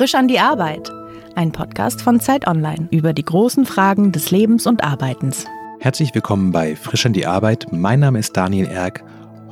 Frisch an die Arbeit. Ein Podcast von Zeit Online über die großen Fragen des Lebens und Arbeitens. Herzlich willkommen bei Frisch an die Arbeit. Mein Name ist Daniel Erck.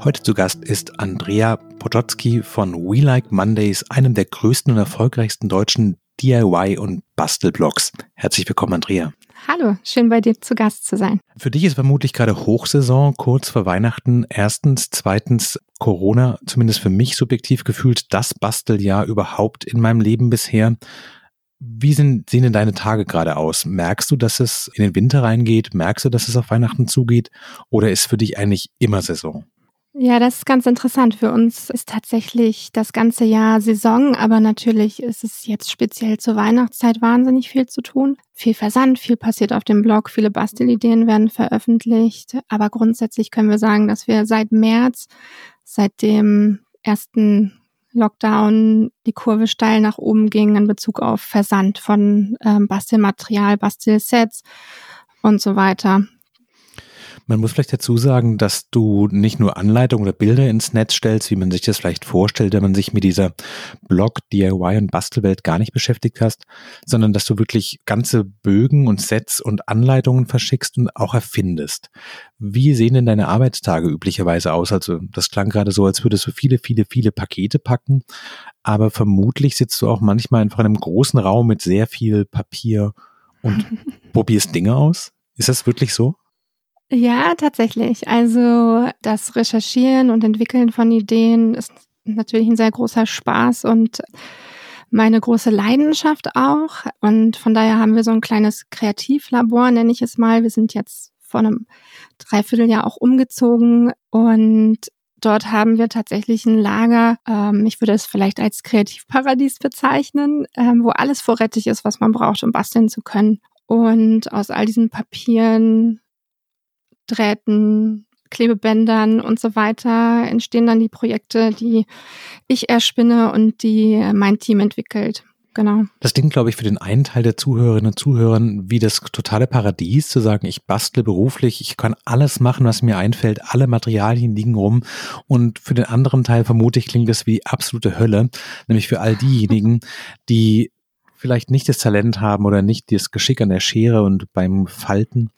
Heute zu Gast ist Andrea Potoczki von We Like Mondays, einem der größten und erfolgreichsten deutschen DIY- und Bastelblogs. Herzlich willkommen, Andrea. Hallo, schön bei dir zu Gast zu sein. Für dich ist vermutlich gerade Hochsaison, kurz vor Weihnachten. Erstens, zweitens, Corona, zumindest für mich subjektiv gefühlt, das Basteljahr überhaupt in meinem Leben bisher. Wie sind, sehen denn deine Tage gerade aus? Merkst du, dass es in den Winter reingeht? Merkst du, dass es auf Weihnachten zugeht? Oder ist für dich eigentlich immer Saison? Ja, das ist ganz interessant. Für uns ist tatsächlich das ganze Jahr Saison, aber natürlich ist es jetzt speziell zur Weihnachtszeit wahnsinnig viel zu tun. Viel Versand, viel passiert auf dem Blog, viele Bastelideen werden veröffentlicht. Aber grundsätzlich können wir sagen, dass wir seit März, seit dem ersten Lockdown die Kurve steil nach oben ging in Bezug auf Versand von ähm, Bastelmaterial, Bastelsets und so weiter. Man muss vielleicht dazu sagen, dass du nicht nur Anleitungen oder Bilder ins Netz stellst, wie man sich das vielleicht vorstellt, wenn man sich mit dieser Blog, DIY und Bastelwelt gar nicht beschäftigt hast, sondern dass du wirklich ganze Bögen und Sets und Anleitungen verschickst und auch erfindest. Wie sehen denn deine Arbeitstage üblicherweise aus? Also das klang gerade so, als würdest du viele, viele, viele Pakete packen, aber vermutlich sitzt du auch manchmal in einem großen Raum mit sehr viel Papier und probierst Dinge aus. Ist das wirklich so? Ja, tatsächlich. Also das Recherchieren und Entwickeln von Ideen ist natürlich ein sehr großer Spaß und meine große Leidenschaft auch. Und von daher haben wir so ein kleines Kreativlabor, nenne ich es mal. Wir sind jetzt vor einem Dreivierteljahr auch umgezogen und dort haben wir tatsächlich ein Lager, ähm, ich würde es vielleicht als Kreativparadies bezeichnen, ähm, wo alles vorrätig ist, was man braucht, um basteln zu können. Und aus all diesen Papieren Drähten, Klebebändern und so weiter entstehen dann die Projekte, die ich erspinne und die mein Team entwickelt. Genau. Das klingt, glaube ich, für den einen Teil der Zuhörerinnen und Zuhörer wie das totale Paradies, zu sagen, ich bastle beruflich, ich kann alles machen, was mir einfällt, alle Materialien liegen rum. Und für den anderen Teil vermutlich klingt das wie absolute Hölle, nämlich für all diejenigen, die vielleicht nicht das Talent haben oder nicht das Geschick an der Schere und beim Falten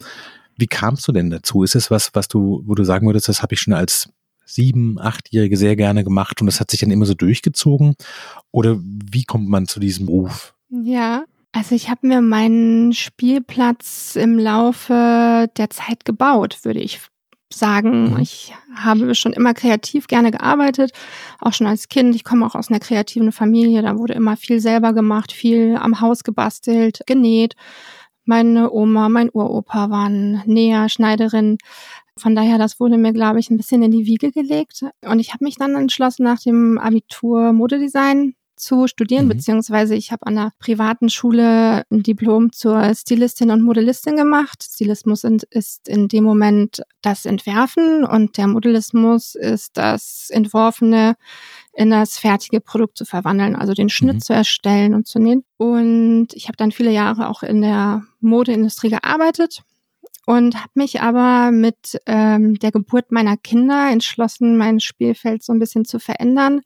wie kamst du denn dazu? Ist es was, was du, wo du sagen würdest, das habe ich schon als sieben, achtjährige sehr gerne gemacht und das hat sich dann immer so durchgezogen? Oder wie kommt man zu diesem Ruf? Ja, also ich habe mir meinen Spielplatz im Laufe der Zeit gebaut, würde ich sagen. Mhm. Ich habe schon immer kreativ gerne gearbeitet, auch schon als Kind. Ich komme auch aus einer kreativen Familie, da wurde immer viel selber gemacht, viel am Haus gebastelt, genäht. Meine Oma, mein Uropa waren Näher, Schneiderin. Von daher, das wurde mir, glaube ich, ein bisschen in die Wiege gelegt. Und ich habe mich dann entschlossen, nach dem Abitur Modedesign zu studieren, mhm. beziehungsweise ich habe an einer privaten Schule ein Diplom zur Stilistin und Modellistin gemacht. Stilismus ist in dem Moment das Entwerfen und der Modellismus ist das Entworfene in das fertige Produkt zu verwandeln, also den Schnitt mhm. zu erstellen und zu nähen. Und ich habe dann viele Jahre auch in der Modeindustrie gearbeitet und habe mich aber mit ähm, der Geburt meiner Kinder entschlossen, mein Spielfeld so ein bisschen zu verändern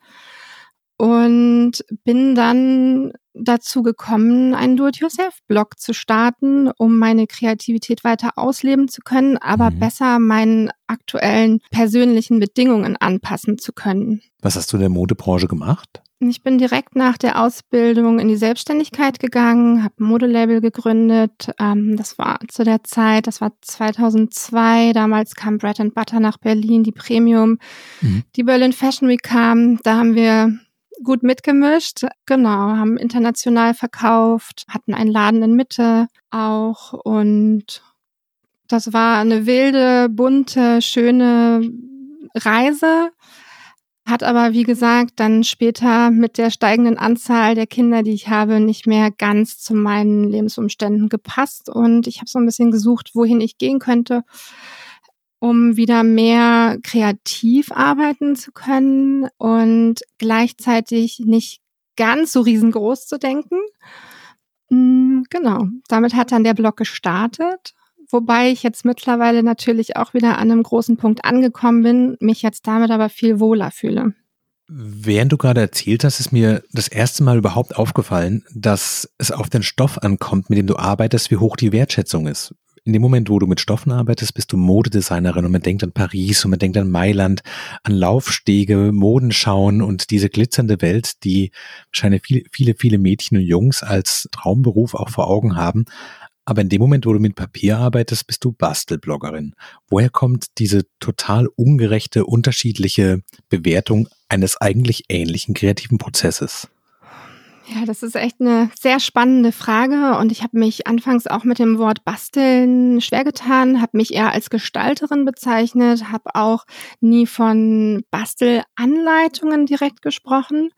und bin dann dazu gekommen, einen Do-it-yourself-Blog zu starten, um meine Kreativität weiter ausleben zu können, aber mhm. besser meinen aktuellen persönlichen Bedingungen anpassen zu können. Was hast du in der Modebranche gemacht? Ich bin direkt nach der Ausbildung in die Selbstständigkeit gegangen, habe ein Modelabel gegründet. Ähm, das war zu der Zeit, das war 2002. Damals kam Bread and Butter nach Berlin, die Premium. Mhm. Die Berlin Fashion Week kam. Da haben wir gut mitgemischt. Genau, haben international verkauft, hatten einen Laden in Mitte auch und das war eine wilde, bunte, schöne Reise. Hat aber, wie gesagt, dann später mit der steigenden Anzahl der Kinder, die ich habe, nicht mehr ganz zu meinen Lebensumständen gepasst. Und ich habe so ein bisschen gesucht, wohin ich gehen könnte um wieder mehr kreativ arbeiten zu können und gleichzeitig nicht ganz so riesengroß zu denken. Mm, genau, damit hat dann der Blog gestartet, wobei ich jetzt mittlerweile natürlich auch wieder an einem großen Punkt angekommen bin, mich jetzt damit aber viel wohler fühle. Während du gerade erzählt hast, ist mir das erste Mal überhaupt aufgefallen, dass es auf den Stoff ankommt, mit dem du arbeitest, wie hoch die Wertschätzung ist. In dem Moment, wo du mit Stoffen arbeitest, bist du Modedesignerin und man denkt an Paris und man denkt an Mailand, an Laufstege, Modenschauen und diese glitzernde Welt, die wahrscheinlich viele, viele, viele Mädchen und Jungs als Traumberuf auch vor Augen haben. Aber in dem Moment, wo du mit Papier arbeitest, bist du Bastelbloggerin. Woher kommt diese total ungerechte, unterschiedliche Bewertung eines eigentlich ähnlichen kreativen Prozesses? Ja, das ist echt eine sehr spannende Frage und ich habe mich anfangs auch mit dem Wort basteln schwer getan, habe mich eher als Gestalterin bezeichnet, habe auch nie von Bastelanleitungen direkt gesprochen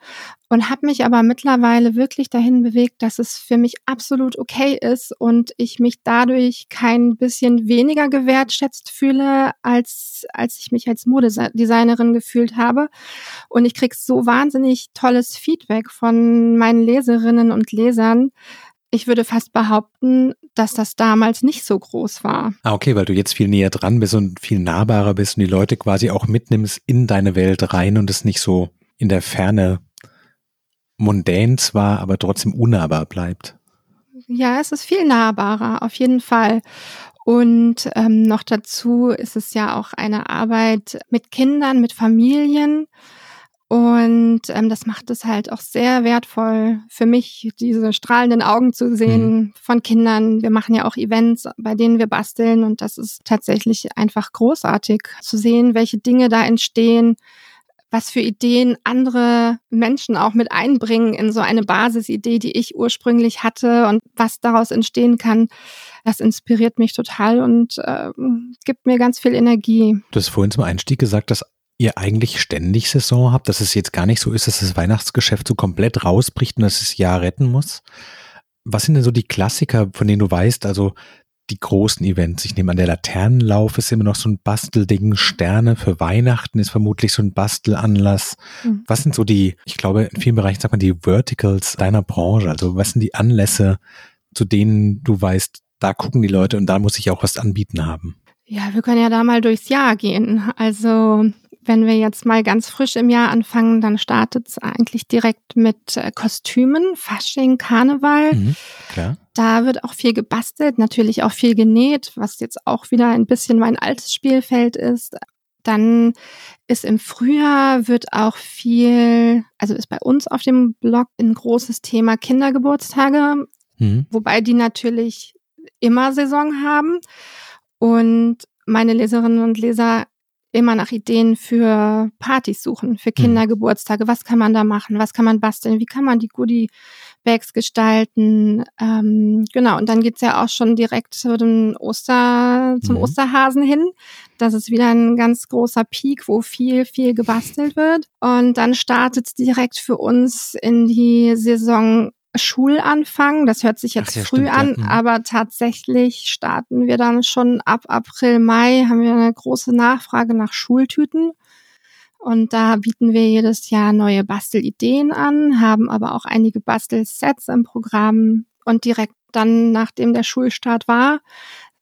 und habe mich aber mittlerweile wirklich dahin bewegt, dass es für mich absolut okay ist und ich mich dadurch kein bisschen weniger gewertschätzt fühle, als, als ich mich als Modedesignerin gefühlt habe. Und ich krieg so wahnsinnig tolles Feedback von meinen Leserinnen und Lesern. Ich würde fast behaupten, dass das damals nicht so groß war. Ah, okay, weil du jetzt viel näher dran bist und viel nahbarer bist und die Leute quasi auch mitnimmst in deine Welt rein und es nicht so in der Ferne mundän zwar, aber trotzdem unnahbar bleibt. Ja, es ist viel nahbarer, auf jeden Fall. Und ähm, noch dazu ist es ja auch eine Arbeit mit Kindern, mit Familien. Und ähm, das macht es halt auch sehr wertvoll für mich, diese strahlenden Augen zu sehen mhm. von Kindern. Wir machen ja auch Events, bei denen wir basteln. Und das ist tatsächlich einfach großartig zu sehen, welche Dinge da entstehen, was für Ideen andere Menschen auch mit einbringen in so eine Basisidee, die ich ursprünglich hatte und was daraus entstehen kann. Das inspiriert mich total und äh, gibt mir ganz viel Energie. Du hast vorhin zum Einstieg gesagt, dass ihr eigentlich ständig Saison habt, dass es jetzt gar nicht so ist, dass das Weihnachtsgeschäft so komplett rausbricht und dass es Jahr retten muss. Was sind denn so die Klassiker, von denen du weißt, also die großen Events. Ich nehme an, der Laternenlauf ist immer noch so ein Bastelding. Sterne für Weihnachten ist vermutlich so ein Bastelanlass. Mhm. Was sind so die, ich glaube, in vielen Bereichen sagt man die Verticals deiner Branche? Also was sind die Anlässe, zu denen du weißt, da gucken die Leute und da muss ich auch was anbieten haben? Ja, wir können ja da mal durchs Jahr gehen. Also wenn wir jetzt mal ganz frisch im Jahr anfangen, dann startet es eigentlich direkt mit äh, Kostümen, Fasching, Karneval. Mhm, klar. Da wird auch viel gebastelt, natürlich auch viel genäht, was jetzt auch wieder ein bisschen mein altes Spielfeld ist. Dann ist im Frühjahr wird auch viel, also ist bei uns auf dem Blog ein großes Thema Kindergeburtstage, mhm. wobei die natürlich immer Saison haben. Und meine Leserinnen und Leser immer nach Ideen für Partys suchen, für mhm. Kindergeburtstage. Was kann man da machen? Was kann man basteln? Wie kann man die Goodie Bags gestalten? Ähm, genau. Und dann geht's ja auch schon direkt zu den Oster, zum mhm. Osterhasen hin. Das ist wieder ein ganz großer Peak, wo viel, viel gebastelt wird. Und dann startet's direkt für uns in die Saison Schulanfang. Das hört sich jetzt ja, früh stimmt, an, ja. Mhm. aber tatsächlich starten wir dann schon ab April, Mai, haben wir eine große Nachfrage nach Schultüten. Und da bieten wir jedes Jahr neue Bastelideen an, haben aber auch einige Bastelsets im Programm. Und direkt dann, nachdem der Schulstart war,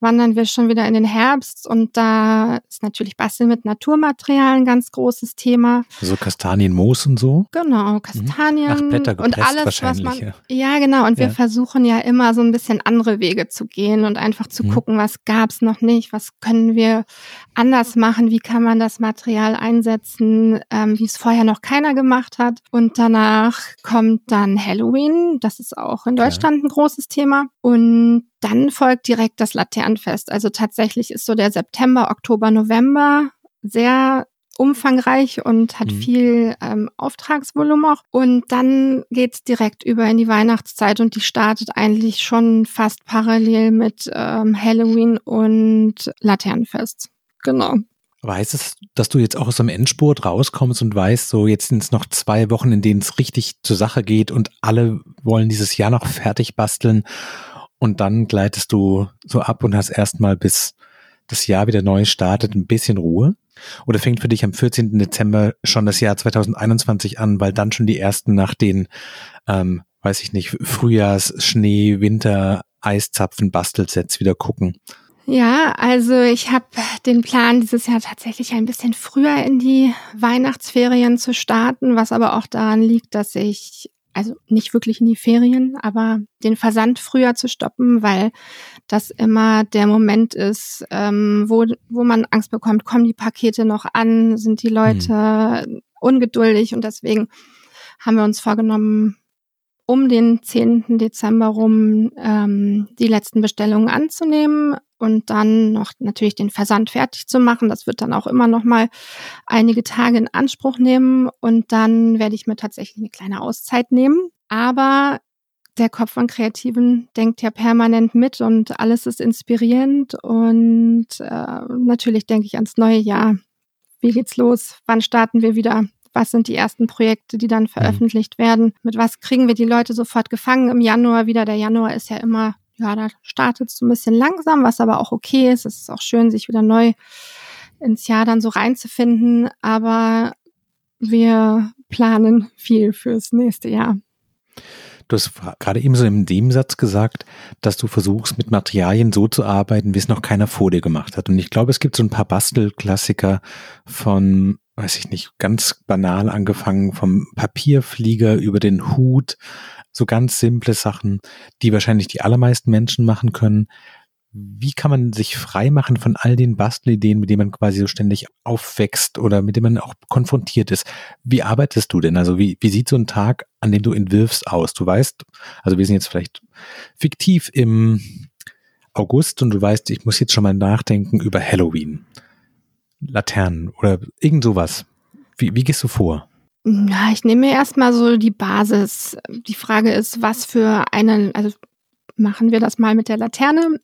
wandern wir schon wieder in den Herbst und da ist natürlich Basteln mit Naturmaterialien ein ganz großes Thema. So Kastanienmoos und so? Genau, Kastanien Ach, Blätter und alles, was man. Ja. ja, genau. Und ja. wir versuchen ja immer so ein bisschen andere Wege zu gehen und einfach zu mhm. gucken, was gab's noch nicht, was können wir anders machen, wie kann man das Material einsetzen, ähm, wie es vorher noch keiner gemacht hat. Und danach kommt dann Halloween. Das ist auch in Deutschland ein großes Thema. Und dann folgt direkt das Laternenfest. Also tatsächlich ist so der September, Oktober, November sehr umfangreich und hat mhm. viel ähm, Auftragsvolumen auch. Und dann geht's direkt über in die Weihnachtszeit und die startet eigentlich schon fast parallel mit ähm, Halloween und Laternenfest. Genau. Weiß es, dass du jetzt auch aus dem Endspurt rauskommst und weißt, so jetzt sind es noch zwei Wochen, in denen es richtig zur Sache geht und alle wollen dieses Jahr noch fertig basteln und dann gleitest du so ab und hast erstmal bis das Jahr wieder neu startet ein bisschen Ruhe? Oder fängt für dich am 14. Dezember schon das Jahr 2021 an, weil dann schon die ersten nach den, ähm, weiß ich nicht, Frühjahrs, Schnee, Winter, Eiszapfen, Bastelsets wieder gucken? Ja, also ich habe den Plan, dieses Jahr tatsächlich ein bisschen früher in die Weihnachtsferien zu starten, was aber auch daran liegt, dass ich, also nicht wirklich in die Ferien, aber den Versand früher zu stoppen, weil das immer der Moment ist, ähm, wo, wo man Angst bekommt, kommen die Pakete noch an, sind die Leute hm. ungeduldig und deswegen haben wir uns vorgenommen, um den 10. Dezember rum ähm, die letzten Bestellungen anzunehmen und dann noch natürlich den Versand fertig zu machen. Das wird dann auch immer noch mal einige Tage in Anspruch nehmen und dann werde ich mir tatsächlich eine kleine Auszeit nehmen. Aber der Kopf von Kreativen denkt ja permanent mit und alles ist inspirierend und äh, natürlich denke ich ans neue Jahr. Wie geht's los? Wann starten wir wieder? Was sind die ersten Projekte, die dann mhm. veröffentlicht werden? Mit was kriegen wir die Leute sofort gefangen im Januar wieder? Der Januar ist ja immer ja, da startet es so ein bisschen langsam, was aber auch okay ist. Es ist auch schön, sich wieder neu ins Jahr dann so reinzufinden. Aber wir planen viel fürs nächste Jahr. Du hast gerade eben so in dem Satz gesagt, dass du versuchst, mit Materialien so zu arbeiten, wie es noch keiner vor dir gemacht hat. Und ich glaube, es gibt so ein paar Bastelklassiker von, weiß ich nicht, ganz banal angefangen, vom Papierflieger über den Hut so ganz simple Sachen, die wahrscheinlich die allermeisten Menschen machen können. Wie kann man sich frei machen von all den Bastelideen, mit denen man quasi so ständig aufwächst oder mit denen man auch konfrontiert ist? Wie arbeitest du denn? Also wie, wie sieht so ein Tag, an dem du entwirfst, aus? Du weißt, also wir sind jetzt vielleicht fiktiv im August und du weißt, ich muss jetzt schon mal nachdenken über Halloween. Laternen oder irgend sowas. Wie, wie gehst du vor? Ja, ich nehme mir erstmal so die Basis. Die Frage ist, was für eine, also machen wir das mal mit der Laterne.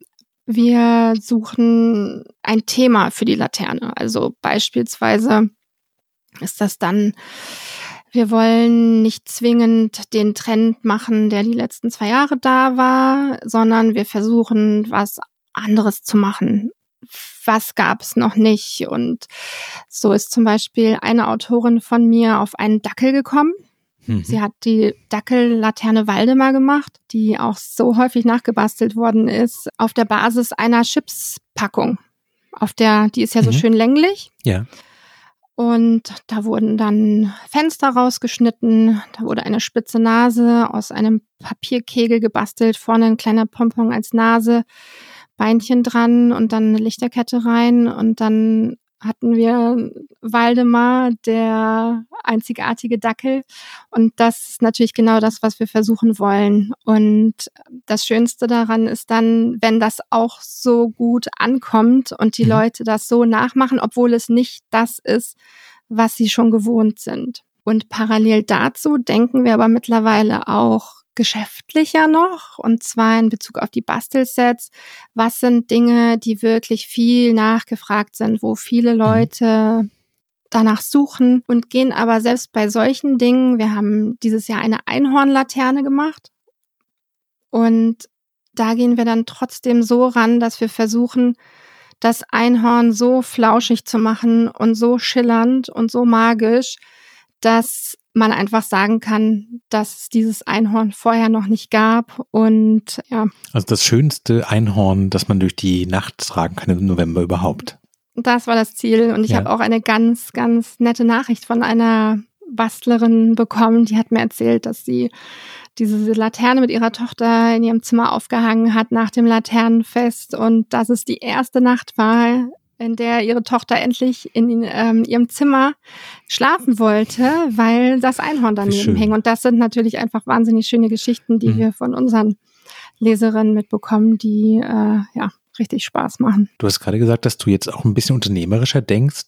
Wir suchen ein Thema für die Laterne. Also beispielsweise ist das dann, wir wollen nicht zwingend den Trend machen, der die letzten zwei Jahre da war, sondern wir versuchen, was anderes zu machen was gab es noch nicht. Und so ist zum Beispiel eine Autorin von mir auf einen Dackel gekommen. Mhm. Sie hat die Dackellaterne Waldemar gemacht, die auch so häufig nachgebastelt worden ist, auf der Basis einer Chipspackung. Auf der, die ist ja so mhm. schön länglich. Ja. Und da wurden dann Fenster rausgeschnitten, da wurde eine spitze Nase aus einem Papierkegel gebastelt, vorne ein kleiner Pompon als Nase. Beinchen dran und dann eine Lichterkette rein und dann hatten wir Waldemar, der einzigartige Dackel. Und das ist natürlich genau das, was wir versuchen wollen. Und das Schönste daran ist dann, wenn das auch so gut ankommt und die mhm. Leute das so nachmachen, obwohl es nicht das ist, was sie schon gewohnt sind. Und parallel dazu denken wir aber mittlerweile auch geschäftlicher noch, und zwar in Bezug auf die Bastelsets. Was sind Dinge, die wirklich viel nachgefragt sind, wo viele mhm. Leute danach suchen und gehen aber selbst bei solchen Dingen, wir haben dieses Jahr eine Einhornlaterne gemacht und da gehen wir dann trotzdem so ran, dass wir versuchen, das Einhorn so flauschig zu machen und so schillernd und so magisch, dass man einfach sagen kann, dass es dieses Einhorn vorher noch nicht gab und ja. Also das schönste Einhorn, das man durch die Nacht tragen kann im November überhaupt. Das war das Ziel und ich ja. habe auch eine ganz, ganz nette Nachricht von einer Bastlerin bekommen, die hat mir erzählt, dass sie diese Laterne mit ihrer Tochter in ihrem Zimmer aufgehangen hat nach dem Laternenfest und dass es die erste Nacht war, in der ihre Tochter endlich in ähm, ihrem Zimmer schlafen wollte, weil das Einhorn daneben hing. Und das sind natürlich einfach wahnsinnig schöne Geschichten, die mhm. wir von unseren Leserinnen mitbekommen, die äh, ja richtig Spaß machen. Du hast gerade gesagt, dass du jetzt auch ein bisschen unternehmerischer denkst.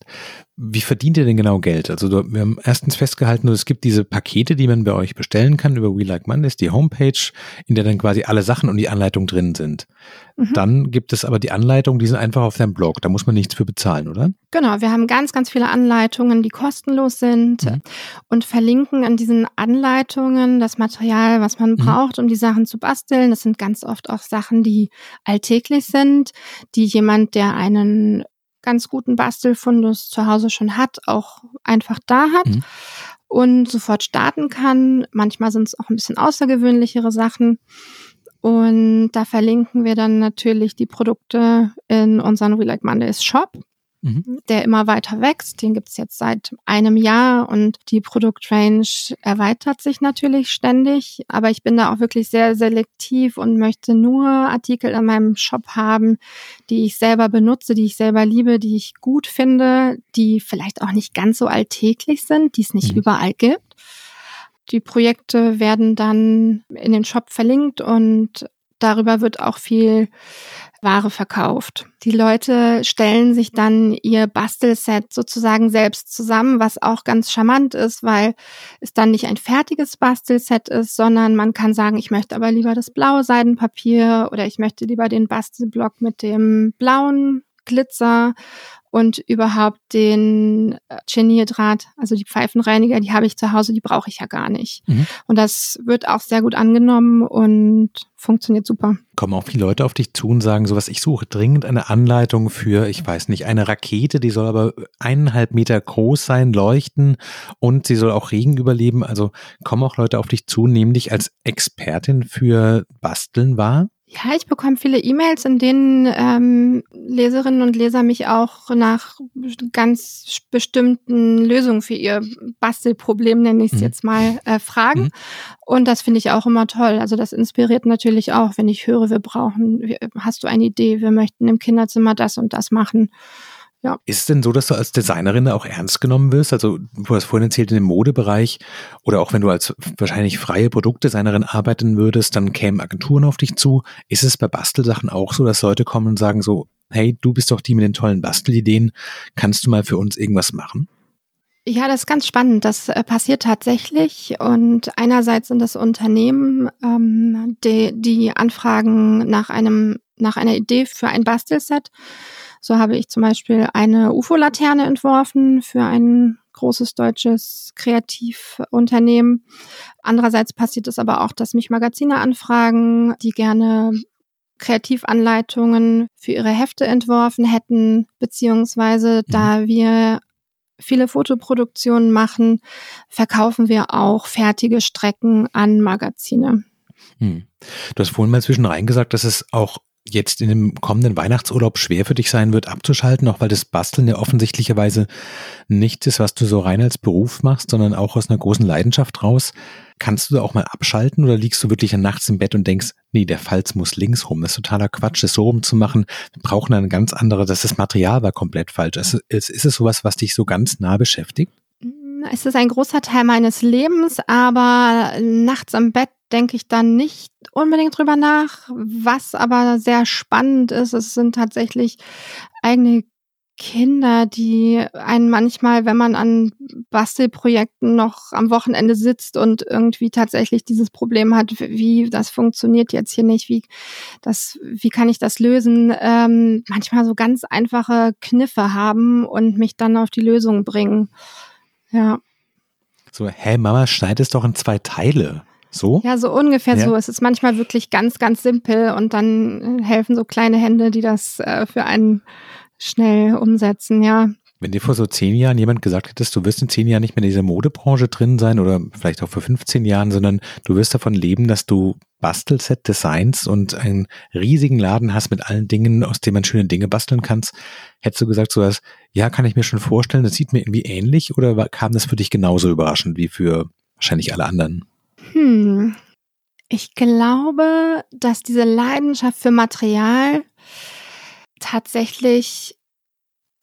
Wie verdient ihr denn genau Geld? Also wir haben erstens festgehalten, es gibt diese Pakete, die man bei euch bestellen kann über We Like Mondays, die Homepage, in der dann quasi alle Sachen und die Anleitung drin sind. Mhm. Dann gibt es aber die Anleitungen, die sind einfach auf deinem Blog. Da muss man nichts für bezahlen, oder? Genau, wir haben ganz, ganz viele Anleitungen, die kostenlos sind mhm. und verlinken an diesen Anleitungen das Material, was man mhm. braucht, um die Sachen zu basteln. Das sind ganz oft auch Sachen, die alltäglich sind, die jemand, der einen ganz guten Bastelfundus zu Hause schon hat, auch einfach da hat. Mhm. Und sofort starten kann. Manchmal sind es auch ein bisschen außergewöhnlichere Sachen. Und da verlinken wir dann natürlich die Produkte in unseren We Like Mondays Shop mhm. der immer weiter wächst. Den gibt's jetzt seit einem Jahr und die Produktrange erweitert sich natürlich ständig. Aber ich bin da auch wirklich sehr selektiv und möchte nur Artikel in meinem Shop haben, die ich selber benutze, die ich selber liebe, die ich gut finde, die vielleicht auch nicht ganz so alltäglich sind, die es nicht mhm. überall gibt. Die Projekte werden dann in den Shop verlinkt und darüber wird auch viel Ware verkauft. Die Leute stellen sich dann ihr Bastelset sozusagen selbst zusammen, was auch ganz charmant ist, weil es dann nicht ein fertiges Bastelset ist, sondern man kann sagen, ich möchte aber lieber das blaue Seidenpapier oder ich möchte lieber den Bastelblock mit dem blauen Glitzer und überhaupt den äh, Genierdraht, also die Pfeifenreiniger, die habe ich zu Hause, die brauche ich ja gar nicht. Mhm. Und das wird auch sehr gut angenommen und funktioniert super. Kommen auch viele Leute auf dich zu und sagen sowas, ich suche dringend eine Anleitung für, ich weiß nicht, eine Rakete, die soll aber eineinhalb Meter groß sein, leuchten und sie soll auch Regen überleben. Also kommen auch Leute auf dich zu, nehmen dich als Expertin für Basteln wahr? Ja, ich bekomme viele E-Mails, in denen ähm, Leserinnen und Leser mich auch nach ganz bestimmten Lösungen für ihr Bastelproblem, nenne ich es mhm. jetzt mal, äh, fragen. Mhm. Und das finde ich auch immer toll. Also das inspiriert natürlich auch, wenn ich höre, wir brauchen, hast du eine Idee, wir möchten im Kinderzimmer das und das machen. Ja. Ist es denn so, dass du als Designerin auch ernst genommen wirst? Also du hast vorhin erzählt, in dem Modebereich oder auch wenn du als wahrscheinlich freie Produktdesignerin arbeiten würdest, dann kämen Agenturen auf dich zu. Ist es bei Bastelsachen auch so, dass Leute kommen und sagen so, hey, du bist doch die mit den tollen Bastelideen, kannst du mal für uns irgendwas machen? Ja, das ist ganz spannend. Das äh, passiert tatsächlich. Und einerseits sind das Unternehmen, ähm, die, die Anfragen nach einem, nach einer Idee für ein Bastelset so habe ich zum Beispiel eine UFO-Laterne entworfen für ein großes deutsches Kreativunternehmen. Andererseits passiert es aber auch, dass mich Magazine anfragen, die gerne Kreativanleitungen für ihre Hefte entworfen hätten, beziehungsweise mhm. da wir viele Fotoproduktionen machen, verkaufen wir auch fertige Strecken an Magazine. Hm. Du hast vorhin mal zwischen rein gesagt, dass es auch jetzt in dem kommenden Weihnachtsurlaub schwer für dich sein wird, abzuschalten, auch weil das Basteln ja offensichtlicherweise nichts ist, was du so rein als Beruf machst, sondern auch aus einer großen Leidenschaft raus. Kannst du da auch mal abschalten oder liegst du wirklich nachts im Bett und denkst, nee, der Falz muss links rum, das ist totaler Quatsch, das so rum zu machen. Wir brauchen eine ganz andere, das ist Material war komplett falsch. Ist, ist, ist es sowas, was dich so ganz nah beschäftigt? Es ist ein großer Teil meines Lebens, aber nachts am Bett denke ich dann nicht unbedingt drüber nach. Was aber sehr spannend ist, es sind tatsächlich eigene Kinder, die einen manchmal, wenn man an Bastelprojekten noch am Wochenende sitzt und irgendwie tatsächlich dieses Problem hat, wie das funktioniert jetzt hier nicht, wie das, wie kann ich das lösen, ähm, manchmal so ganz einfache Kniffe haben und mich dann auf die Lösung bringen. Ja. So, hä, Mama, schneid es doch in zwei Teile. So? Ja, so ungefähr ja. so. Es ist manchmal wirklich ganz, ganz simpel und dann äh, helfen so kleine Hände, die das äh, für einen schnell umsetzen, ja. Wenn dir vor so zehn Jahren jemand gesagt hättest, du wirst in zehn Jahren nicht mehr in dieser Modebranche drin sein oder vielleicht auch vor 15 Jahren, sondern du wirst davon leben, dass du Bastelset designs und einen riesigen Laden hast mit allen Dingen, aus denen man schöne Dinge basteln kannst, hättest du gesagt sowas, ja, kann ich mir schon vorstellen, das sieht mir irgendwie ähnlich oder kam das für dich genauso überraschend wie für wahrscheinlich alle anderen? Hm. Ich glaube, dass diese Leidenschaft für Material tatsächlich,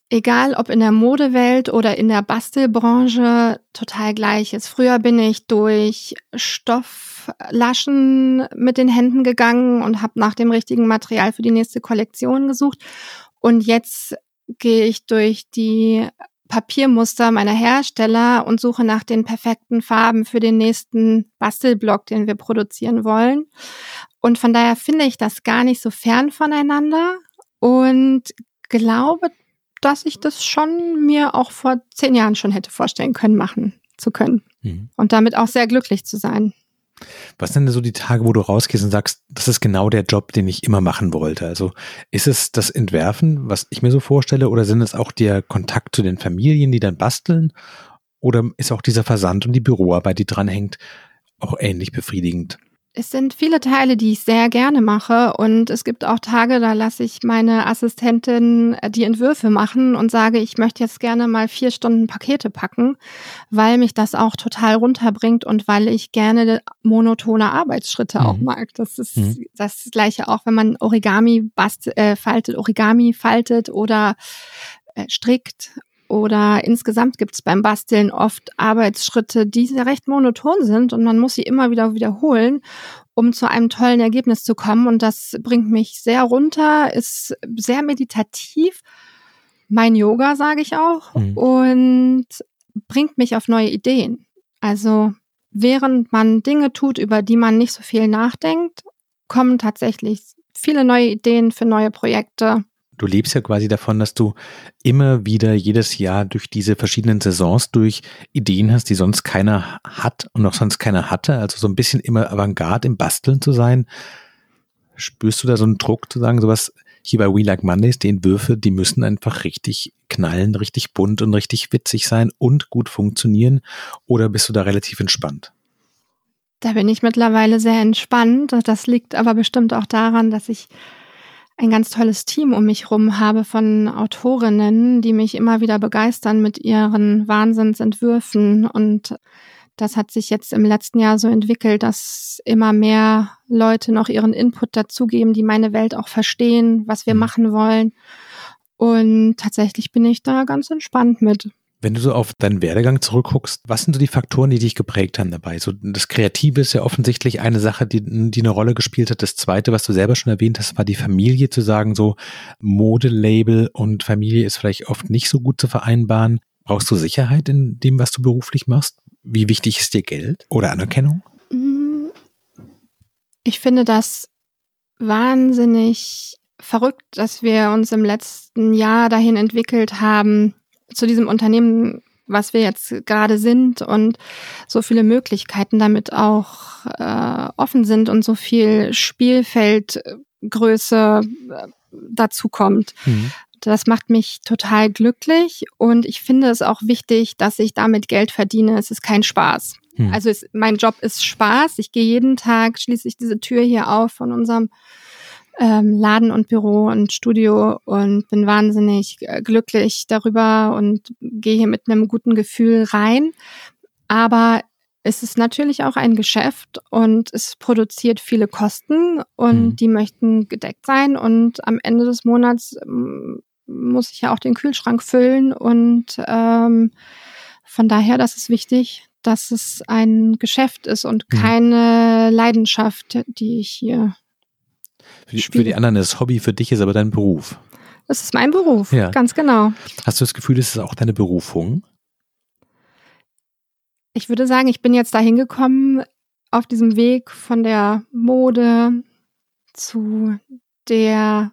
egal ob in der Modewelt oder in der Bastelbranche, total gleich ist. Früher bin ich durch Stofflaschen mit den Händen gegangen und habe nach dem richtigen Material für die nächste Kollektion gesucht. Und jetzt gehe ich durch die Papiermuster meiner Hersteller und suche nach den perfekten Farben für den nächsten Bastelblock, den wir produzieren wollen. Und von daher finde ich das gar nicht so fern voneinander und glaube, dass ich das schon mir auch vor zehn Jahren schon hätte vorstellen können, machen zu können. Mhm. Und damit auch sehr glücklich zu sein. Was sind denn so die Tage, wo du rausgehst und sagst, das ist genau der Job, den ich immer machen wollte? Also ist es das Entwerfen, was ich mir so vorstelle, oder sind es auch der Kontakt zu den Familien, die dann basteln? Oder ist auch dieser Versand und die Büroarbeit, die dranhängt, auch ähnlich befriedigend? Es sind viele Teile, die ich sehr gerne mache und es gibt auch Tage, da lasse ich meine Assistentin äh, die Entwürfe machen und sage, ich möchte jetzt gerne mal vier Stunden Pakete packen, weil mich das auch total runterbringt und weil ich gerne monotone Arbeitsschritte mhm. auch mag. Das ist mhm. das Gleiche auch, wenn man Origami bast äh, faltet, Origami faltet oder äh, strickt oder insgesamt gibt es beim Basteln oft Arbeitsschritte, die sehr recht monoton sind und man muss sie immer wieder wiederholen, um zu einem tollen Ergebnis zu kommen. Und das bringt mich sehr runter, ist sehr meditativ. Mein Yoga, sage ich auch, mhm. und bringt mich auf neue Ideen. Also während man Dinge tut, über die man nicht so viel nachdenkt, kommen tatsächlich viele neue Ideen für neue Projekte du lebst ja quasi davon, dass du immer wieder jedes Jahr durch diese verschiedenen Saisons durch Ideen hast, die sonst keiner hat und auch sonst keiner hatte. Also so ein bisschen immer Avantgarde im Basteln zu sein. Spürst du da so einen Druck zu sagen, sowas hier bei We Like Mondays, die Entwürfe, die müssen einfach richtig knallen, richtig bunt und richtig witzig sein und gut funktionieren? Oder bist du da relativ entspannt? Da bin ich mittlerweile sehr entspannt. Das liegt aber bestimmt auch daran, dass ich ein ganz tolles Team um mich herum habe von Autorinnen, die mich immer wieder begeistern mit ihren Wahnsinnsentwürfen. Und das hat sich jetzt im letzten Jahr so entwickelt, dass immer mehr Leute noch ihren Input dazugeben, die meine Welt auch verstehen, was wir mhm. machen wollen. Und tatsächlich bin ich da ganz entspannt mit. Wenn du so auf deinen Werdegang zurückguckst, was sind so die Faktoren, die dich geprägt haben dabei? So das Kreative ist ja offensichtlich eine Sache, die, die eine Rolle gespielt hat. Das zweite, was du selber schon erwähnt hast, war die Familie zu sagen, so Modelabel und Familie ist vielleicht oft nicht so gut zu vereinbaren. Brauchst du Sicherheit in dem, was du beruflich machst? Wie wichtig ist dir Geld oder Anerkennung? Ich finde das wahnsinnig verrückt, dass wir uns im letzten Jahr dahin entwickelt haben, zu diesem Unternehmen, was wir jetzt gerade sind und so viele Möglichkeiten damit auch äh, offen sind und so viel Spielfeldgröße äh, dazu kommt. Mhm. Das macht mich total glücklich und ich finde es auch wichtig, dass ich damit Geld verdiene. Es ist kein Spaß. Mhm. Also es, mein Job ist Spaß. Ich gehe jeden Tag, schließe ich diese Tür hier auf von unserem ähm, Laden und Büro und Studio und bin wahnsinnig äh, glücklich darüber und gehe hier mit einem guten Gefühl rein. Aber es ist natürlich auch ein Geschäft und es produziert viele Kosten und mhm. die möchten gedeckt sein und am Ende des Monats ähm, muss ich ja auch den Kühlschrank füllen und ähm, von daher, das ist wichtig, dass es ein Geschäft ist und mhm. keine Leidenschaft, die ich hier für die, anderen ist das Hobby, für dich ist aber dein Beruf. Das ist mein Beruf, ja. ganz genau. Hast du das Gefühl, es ist auch deine Berufung? Ich würde sagen, ich bin jetzt dahin gekommen auf diesem Weg von der Mode zu der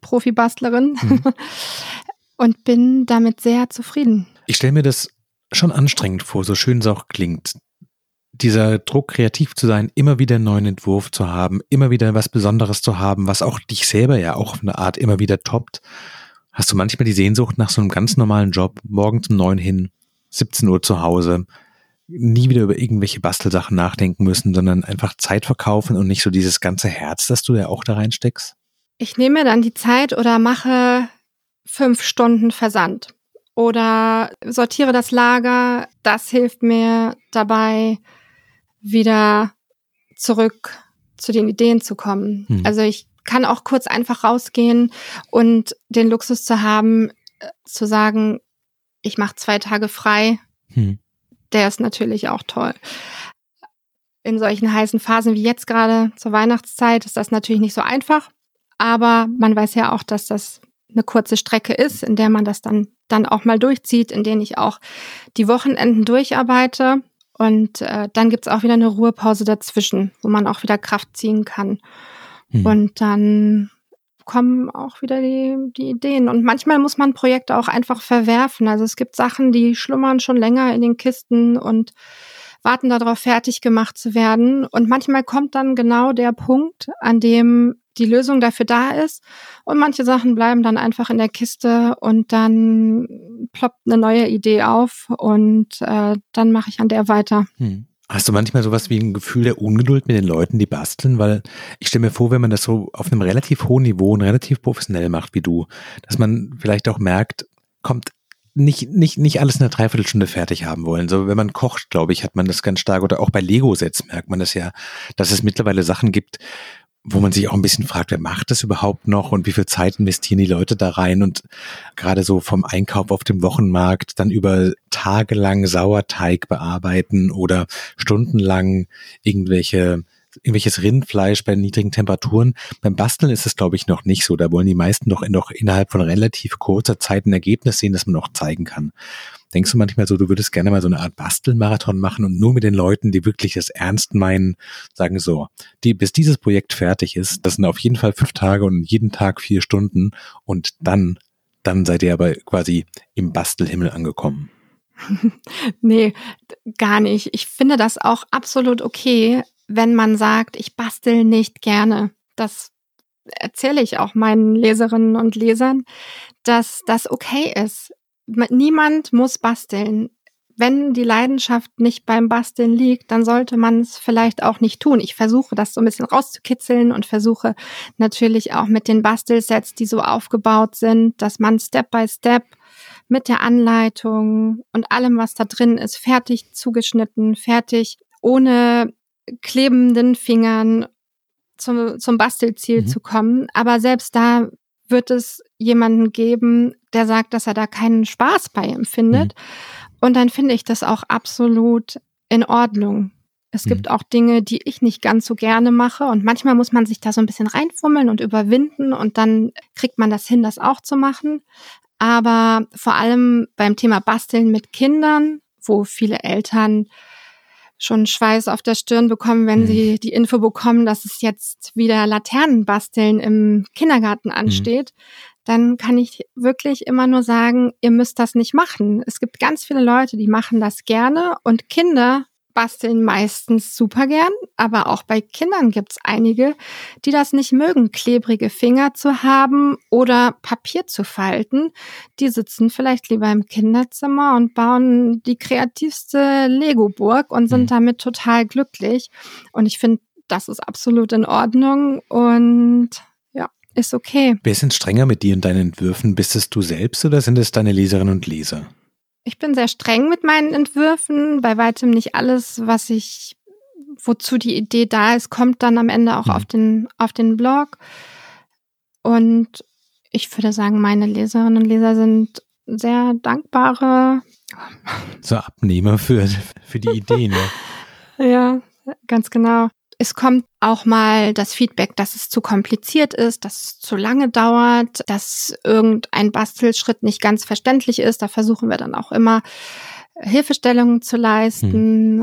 Profibastlerin mhm. und bin damit sehr zufrieden. Ich stelle mir das schon anstrengend vor, so schön es auch klingt dieser Druck, kreativ zu sein, immer wieder einen neuen Entwurf zu haben, immer wieder was Besonderes zu haben, was auch dich selber ja auch auf eine Art immer wieder toppt. Hast du manchmal die Sehnsucht nach so einem ganz normalen Job, morgen zum neun hin, 17 Uhr zu Hause, nie wieder über irgendwelche Bastelsachen nachdenken müssen, sondern einfach Zeit verkaufen und nicht so dieses ganze Herz, das du ja auch da reinsteckst? Ich nehme dann die Zeit oder mache fünf Stunden Versand oder sortiere das Lager. Das hilft mir dabei, wieder zurück zu den Ideen zu kommen. Hm. Also ich kann auch kurz einfach rausgehen und den Luxus zu haben, äh, zu sagen, ich mache zwei Tage frei. Hm. Der ist natürlich auch toll. In solchen heißen Phasen wie jetzt gerade zur Weihnachtszeit ist das natürlich nicht so einfach. Aber man weiß ja auch, dass das eine kurze Strecke ist, in der man das dann, dann auch mal durchzieht, in denen ich auch die Wochenenden durcharbeite und äh, dann gibt's auch wieder eine Ruhepause dazwischen, wo man auch wieder Kraft ziehen kann. Hm. Und dann kommen auch wieder die, die Ideen. Und manchmal muss man Projekte auch einfach verwerfen. Also es gibt Sachen, die schlummern schon länger in den Kisten und warten darauf, fertig gemacht zu werden. Und manchmal kommt dann genau der Punkt, an dem die Lösung dafür da ist. Und manche Sachen bleiben dann einfach in der Kiste und dann ploppt eine neue Idee auf und äh, dann mache ich an der weiter. Hm. Hast du manchmal sowas wie ein Gefühl der Ungeduld mit den Leuten, die basteln? Weil ich stelle mir vor, wenn man das so auf einem relativ hohen Niveau und relativ professionell macht wie du, dass man vielleicht auch merkt, kommt nicht, nicht, nicht alles in einer Dreiviertelstunde fertig haben wollen. So, wenn man kocht, glaube ich, hat man das ganz stark. Oder auch bei Lego-Sets merkt man das ja, dass es mittlerweile Sachen gibt, wo man sich auch ein bisschen fragt, wer macht das überhaupt noch und wie viel Zeit investieren die Leute da rein und gerade so vom Einkauf auf dem Wochenmarkt dann über tagelang Sauerteig bearbeiten oder stundenlang irgendwelche irgendwelches Rindfleisch bei niedrigen Temperaturen. Beim Basteln ist es, glaube ich, noch nicht so. Da wollen die meisten doch, noch innerhalb von relativ kurzer Zeit ein Ergebnis sehen, das man auch zeigen kann. Denkst du manchmal so, du würdest gerne mal so eine Art Bastelmarathon machen und nur mit den Leuten, die wirklich das ernst meinen, sagen so, die, bis dieses Projekt fertig ist, das sind auf jeden Fall fünf Tage und jeden Tag vier Stunden und dann, dann seid ihr aber quasi im Bastelhimmel angekommen. nee, gar nicht. Ich finde das auch absolut okay, wenn man sagt, ich bastel nicht gerne. Das erzähle ich auch meinen Leserinnen und Lesern, dass das okay ist niemand muss basteln. Wenn die Leidenschaft nicht beim Basteln liegt, dann sollte man es vielleicht auch nicht tun. Ich versuche das so ein bisschen rauszukitzeln und versuche natürlich auch mit den Bastelsets, die so aufgebaut sind, dass man Step by Step mit der Anleitung und allem, was da drin ist, fertig zugeschnitten, fertig, ohne klebenden Fingern zum, zum Bastelziel mhm. zu kommen. Aber selbst da wird es jemanden geben, der sagt, dass er da keinen Spaß bei empfindet. Mhm. Und dann finde ich das auch absolut in Ordnung. Es mhm. gibt auch Dinge, die ich nicht ganz so gerne mache. Und manchmal muss man sich da so ein bisschen reinfummeln und überwinden und dann kriegt man das hin, das auch zu machen. Aber vor allem beim Thema Basteln mit Kindern, wo viele Eltern schon Schweiß auf der Stirn bekommen, wenn mhm. sie die Info bekommen, dass es jetzt wieder Laternenbasteln im Kindergarten mhm. ansteht, mhm. dann kann ich wirklich immer nur sagen, ihr müsst das nicht machen. Es gibt ganz viele Leute, die machen das gerne und Kinder basteln meistens super gern, aber auch bei Kindern gibt's einige, die das nicht mögen, klebrige Finger zu haben oder Papier zu falten. Die sitzen vielleicht lieber im Kinderzimmer und bauen die kreativste Lego-Burg und sind mhm. damit total glücklich. Und ich finde, das ist absolut in Ordnung und ja, ist okay. Wer denn strenger mit dir und deinen Entwürfen? Bist es du selbst oder sind es deine Leserinnen und Leser? Ich bin sehr streng mit meinen Entwürfen. Bei weitem nicht alles, was ich, wozu die Idee da ist, kommt dann am Ende auch mhm. auf den, auf den Blog. Und ich würde sagen, meine Leserinnen und Leser sind sehr dankbare. So Abnehmer für, für die Idee, ne? ja, ganz genau es kommt auch mal das Feedback, dass es zu kompliziert ist, dass es zu lange dauert, dass irgendein Bastelschritt nicht ganz verständlich ist. Da versuchen wir dann auch immer Hilfestellungen zu leisten.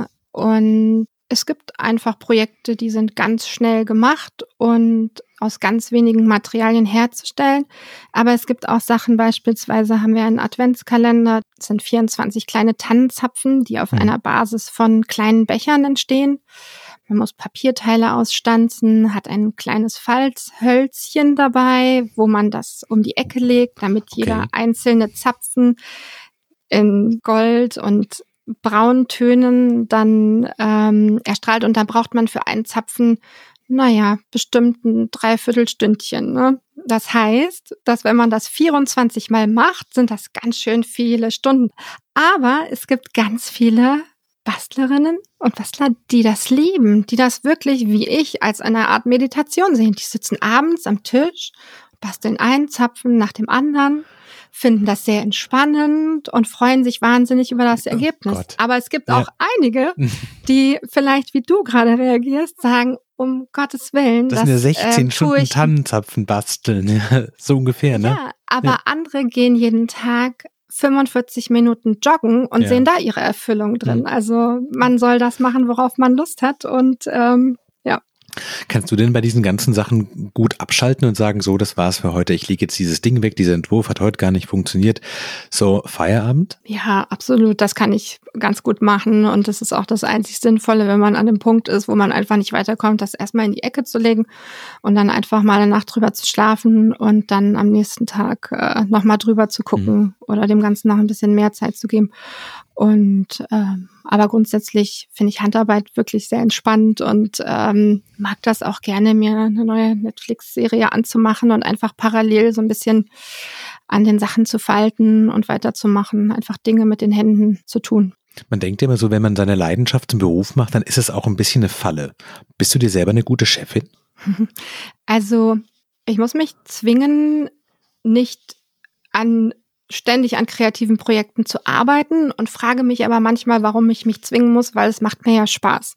Hm. Und es gibt einfach Projekte, die sind ganz schnell gemacht und aus ganz wenigen Materialien herzustellen. Aber es gibt auch Sachen, beispielsweise haben wir einen Adventskalender, das sind 24 kleine Tannenzapfen, die auf hm. einer Basis von kleinen Bechern entstehen. Man muss Papierteile ausstanzen, hat ein kleines Falzhölzchen dabei, wo man das um die Ecke legt, damit okay. jeder einzelne Zapfen in Gold und Brauntönen dann ähm, erstrahlt. Und dann braucht man für einen Zapfen, naja, bestimmt ein Dreiviertelstündchen. Ne? Das heißt, dass wenn man das 24 Mal macht, sind das ganz schön viele Stunden. Aber es gibt ganz viele Bastlerinnen und Bastler, die das lieben, die das wirklich wie ich als eine Art Meditation sehen. Die sitzen abends am Tisch, basteln einen Zapfen nach dem anderen, finden das sehr entspannend und freuen sich wahnsinnig über das oh Ergebnis. Oh Aber es gibt ja. auch einige, die vielleicht wie du gerade reagierst, sagen, um Gottes Willen. Das, das sind ja 16 äh, Stunden Tannenzapfen basteln, so ungefähr, ne? Ja, aber ja. andere gehen jeden Tag 45 Minuten joggen und ja. sehen da ihre Erfüllung drin. Mhm. Also man soll das machen, worauf man Lust hat und ähm, ja. Kannst du denn bei diesen ganzen Sachen gut abschalten und sagen, so, das war's für heute, ich lege jetzt dieses Ding weg, dieser Entwurf hat heute gar nicht funktioniert. So, Feierabend? Ja, absolut, das kann ich ganz gut machen. Und das ist auch das einzig Sinnvolle, wenn man an dem Punkt ist, wo man einfach nicht weiterkommt, das erstmal in die Ecke zu legen und dann einfach mal eine Nacht drüber zu schlafen und dann am nächsten Tag äh, nochmal drüber zu gucken mhm. oder dem Ganzen noch ein bisschen mehr Zeit zu geben. Und ähm, aber grundsätzlich finde ich Handarbeit wirklich sehr entspannt und ähm, mag das auch gerne, mir eine neue Netflix-Serie anzumachen und einfach parallel so ein bisschen an den Sachen zu falten und weiterzumachen, einfach Dinge mit den Händen zu tun. Man denkt immer so, wenn man seine Leidenschaft zum Beruf macht, dann ist es auch ein bisschen eine Falle. Bist du dir selber eine gute Chefin? Also, ich muss mich zwingen, nicht an ständig an kreativen Projekten zu arbeiten und frage mich aber manchmal, warum ich mich zwingen muss, weil es macht mir ja Spaß.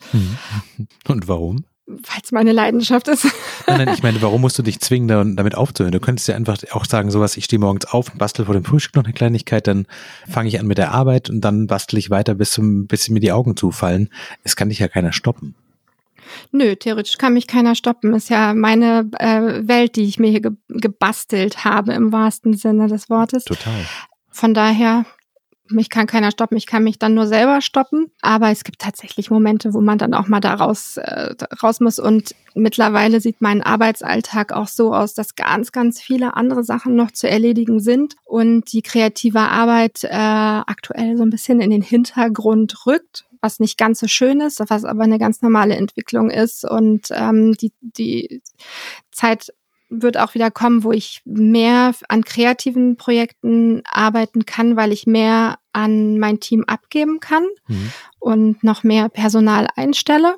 Und warum? Weil es meine Leidenschaft ist. Nein, nein, ich meine, warum musst du dich zwingen, damit aufzuhören? Du könntest ja einfach auch sagen, sowas, ich stehe morgens auf und bastel vor dem Frühstück noch eine Kleinigkeit, dann fange ich an mit der Arbeit und dann bastel ich weiter, bis, zum, bis mir die Augen zufallen. Es kann dich ja keiner stoppen. Nö, theoretisch kann mich keiner stoppen. Ist ja meine äh, Welt, die ich mir hier ge gebastelt habe, im wahrsten Sinne des Wortes. Total. Von daher, mich kann keiner stoppen, ich kann mich dann nur selber stoppen. Aber es gibt tatsächlich Momente, wo man dann auch mal da raus, äh, raus muss. Und mittlerweile sieht mein Arbeitsalltag auch so aus, dass ganz, ganz viele andere Sachen noch zu erledigen sind und die kreative Arbeit äh, aktuell so ein bisschen in den Hintergrund rückt was nicht ganz so schön ist, was aber eine ganz normale Entwicklung ist. Und ähm, die, die Zeit wird auch wieder kommen, wo ich mehr an kreativen Projekten arbeiten kann, weil ich mehr an mein Team abgeben kann mhm. und noch mehr Personal einstelle,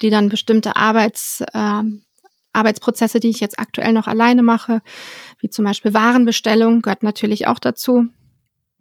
die dann bestimmte Arbeits, äh, Arbeitsprozesse, die ich jetzt aktuell noch alleine mache, wie zum Beispiel Warenbestellung, gehört natürlich auch dazu.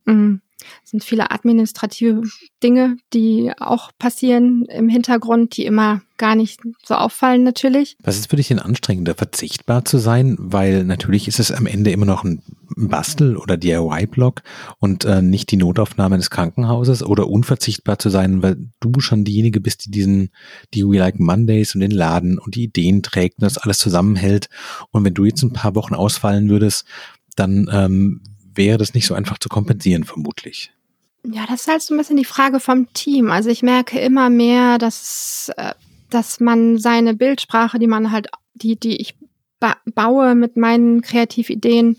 Mhm. Es sind viele administrative Dinge, die auch passieren im Hintergrund, die immer gar nicht so auffallen natürlich. Was ist für dich denn anstrengender, verzichtbar zu sein? Weil natürlich ist es am Ende immer noch ein Bastel- oder DIY-Blog und äh, nicht die Notaufnahme des Krankenhauses oder unverzichtbar zu sein, weil du schon diejenige bist, die diesen, die We Like Mondays und den Laden und die Ideen trägt und das alles zusammenhält. Und wenn du jetzt ein paar Wochen ausfallen würdest, dann ähm, wäre das nicht so einfach zu kompensieren, vermutlich. Ja, das ist halt so ein bisschen die Frage vom Team. Also ich merke immer mehr, dass, äh, dass man seine Bildsprache, die man halt, die, die ich ba baue mit meinen Kreativideen,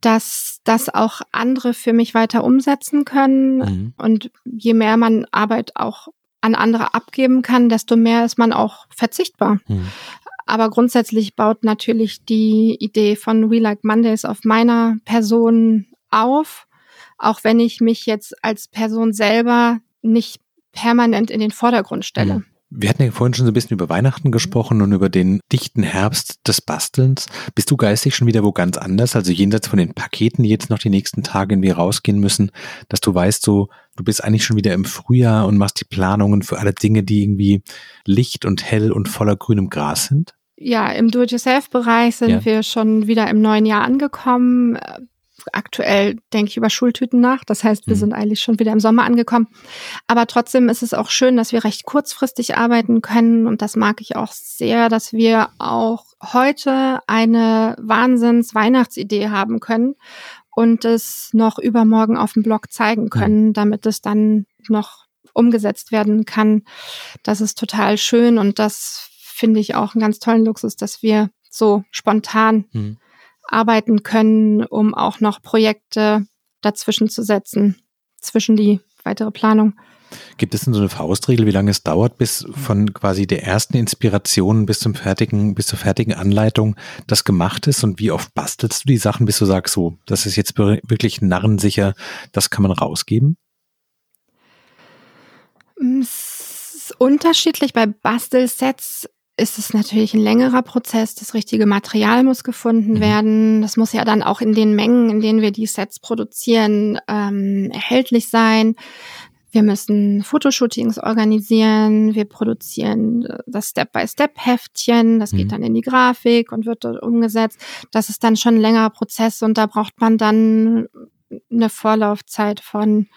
dass das auch andere für mich weiter umsetzen können. Mhm. Und je mehr man Arbeit auch an andere abgeben kann, desto mehr ist man auch verzichtbar. Mhm. Aber grundsätzlich baut natürlich die Idee von We Like Mondays auf meiner Person auf, auch wenn ich mich jetzt als Person selber nicht permanent in den Vordergrund stelle. Mhm. Wir hatten ja vorhin schon so ein bisschen über Weihnachten gesprochen und über den dichten Herbst des Bastelns. Bist du geistig schon wieder wo ganz anders? Also jenseits von den Paketen, die jetzt noch die nächsten Tage irgendwie rausgehen müssen, dass du weißt, so, du bist eigentlich schon wieder im Frühjahr und machst die Planungen für alle Dinge, die irgendwie licht und hell und voller grünem Gras sind? Ja, im Do-it-yourself-Bereich sind ja. wir schon wieder im neuen Jahr angekommen aktuell denke ich über Schultüten nach. Das heißt, wir mhm. sind eigentlich schon wieder im Sommer angekommen. Aber trotzdem ist es auch schön, dass wir recht kurzfristig arbeiten können. Und das mag ich auch sehr, dass wir auch heute eine Wahnsinns-Weihnachtsidee haben können und es noch übermorgen auf dem Blog zeigen können, mhm. damit es dann noch umgesetzt werden kann. Das ist total schön und das finde ich auch einen ganz tollen Luxus, dass wir so spontan mhm arbeiten können, um auch noch Projekte dazwischen zu setzen, zwischen die weitere Planung. Gibt es denn so eine Faustregel, wie lange es dauert, bis von quasi der ersten Inspiration bis zum fertigen, bis zur fertigen Anleitung das gemacht ist? Und wie oft bastelst du die Sachen, bis du sagst, so, das ist jetzt wirklich narrensicher, das kann man rausgeben? Es ist unterschiedlich. Bei Bastelsets ist es natürlich ein längerer Prozess. Das richtige Material muss gefunden mhm. werden. Das muss ja dann auch in den Mengen, in denen wir die Sets produzieren, ähm, erhältlich sein. Wir müssen Fotoshootings organisieren. Wir produzieren äh, das Step-by-Step-Heftchen. Das geht mhm. dann in die Grafik und wird dort umgesetzt. Das ist dann schon ein längerer Prozess und da braucht man dann eine Vorlaufzeit von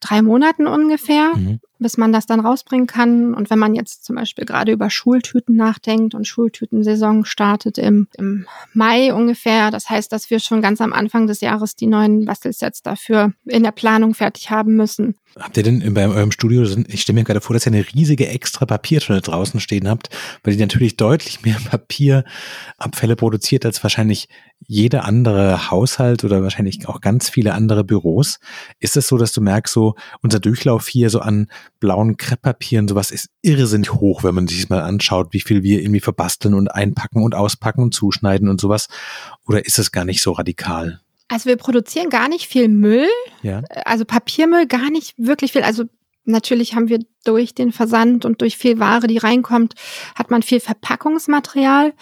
drei Monaten ungefähr. Mhm. Bis man das dann rausbringen kann. Und wenn man jetzt zum Beispiel gerade über Schultüten nachdenkt und Schultütensaison startet im, im Mai ungefähr, das heißt, dass wir schon ganz am Anfang des Jahres die neuen Bastelsets dafür in der Planung fertig haben müssen. Habt ihr denn bei eurem Studio, ich stelle mir gerade vor, dass ihr eine riesige extra Papiertonne draußen stehen habt, weil die natürlich deutlich mehr Papierabfälle produziert als wahrscheinlich jeder andere Haushalt oder wahrscheinlich auch ganz viele andere Büros. Ist es so, dass du merkst, so unser Durchlauf hier so an blauen Krepppapieren, sowas ist irrsinnig hoch, wenn man sich das mal anschaut, wie viel wir irgendwie verbasteln und einpacken und auspacken und zuschneiden und sowas? Oder ist es gar nicht so radikal? Also wir produzieren gar nicht viel Müll. Ja. Also Papiermüll gar nicht wirklich viel. Also natürlich haben wir durch den Versand und durch viel Ware, die reinkommt, hat man viel Verpackungsmaterial.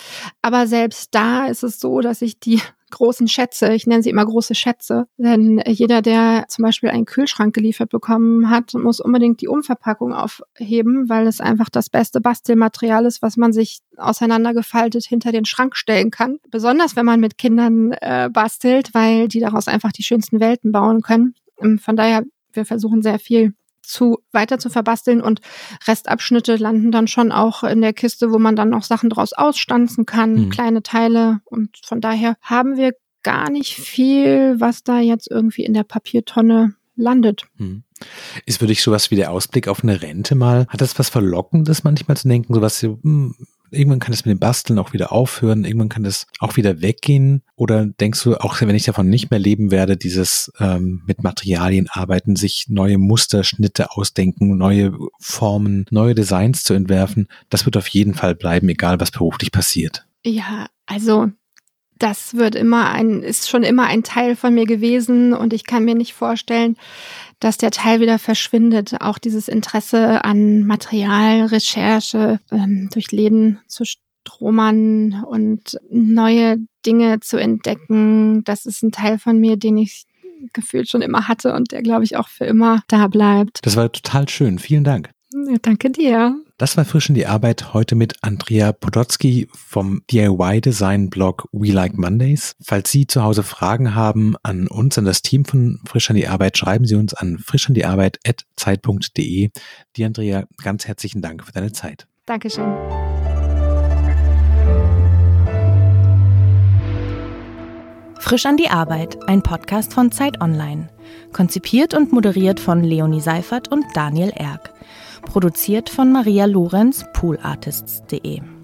Aber selbst da ist es so, dass ich die großen Schätze, ich nenne sie immer große Schätze, denn jeder, der zum Beispiel einen Kühlschrank geliefert bekommen hat, muss unbedingt die Umverpackung aufheben, weil es einfach das beste Bastelmaterial ist, was man sich auseinandergefaltet hinter den Schrank stellen kann. Besonders wenn man mit Kindern äh, bastelt, weil die daraus einfach die schönsten Welten bauen können. Ähm, von daher, wir versuchen sehr viel zu weiter zu verbasteln und Restabschnitte landen dann schon auch in der Kiste, wo man dann noch Sachen draus ausstanzen kann, mhm. kleine Teile und von daher haben wir gar nicht viel, was da jetzt irgendwie in der Papiertonne landet. Mhm. Ist für dich sowas wie der Ausblick auf eine Rente mal, hat das was Verlockendes manchmal zu denken, sowas, hm, irgendwann kann das mit dem Basteln auch wieder aufhören, irgendwann kann das auch wieder weggehen? Oder denkst du, auch wenn ich davon nicht mehr leben werde, dieses ähm, mit Materialien arbeiten, sich neue Musterschnitte ausdenken, neue Formen, neue Designs zu entwerfen, das wird auf jeden Fall bleiben, egal was beruflich passiert. Ja, also das wird immer ein, ist schon immer ein Teil von mir gewesen und ich kann mir nicht vorstellen, dass der Teil wieder verschwindet. Auch dieses Interesse an Material, Recherche, ähm, durch Läden zu stromern und neue Dinge zu entdecken, das ist ein Teil von mir, den ich gefühlt schon immer hatte und der, glaube ich, auch für immer da bleibt. Das war total schön. Vielen Dank. Ja, danke dir. Das war frisch in die Arbeit heute mit Andrea Podotsky vom DIY-Design-Blog We Like Mondays. Falls Sie zu Hause Fragen haben an uns, an das Team von Frisch an die Arbeit, schreiben Sie uns an frischandiarbeit.zeit.de. Die Andrea, ganz herzlichen Dank für deine Zeit. Dankeschön. Frisch an die Arbeit, ein Podcast von Zeit Online. Konzipiert und moderiert von Leonie Seifert und Daniel Erck. Produziert von Maria Lorenz, poolartists.de.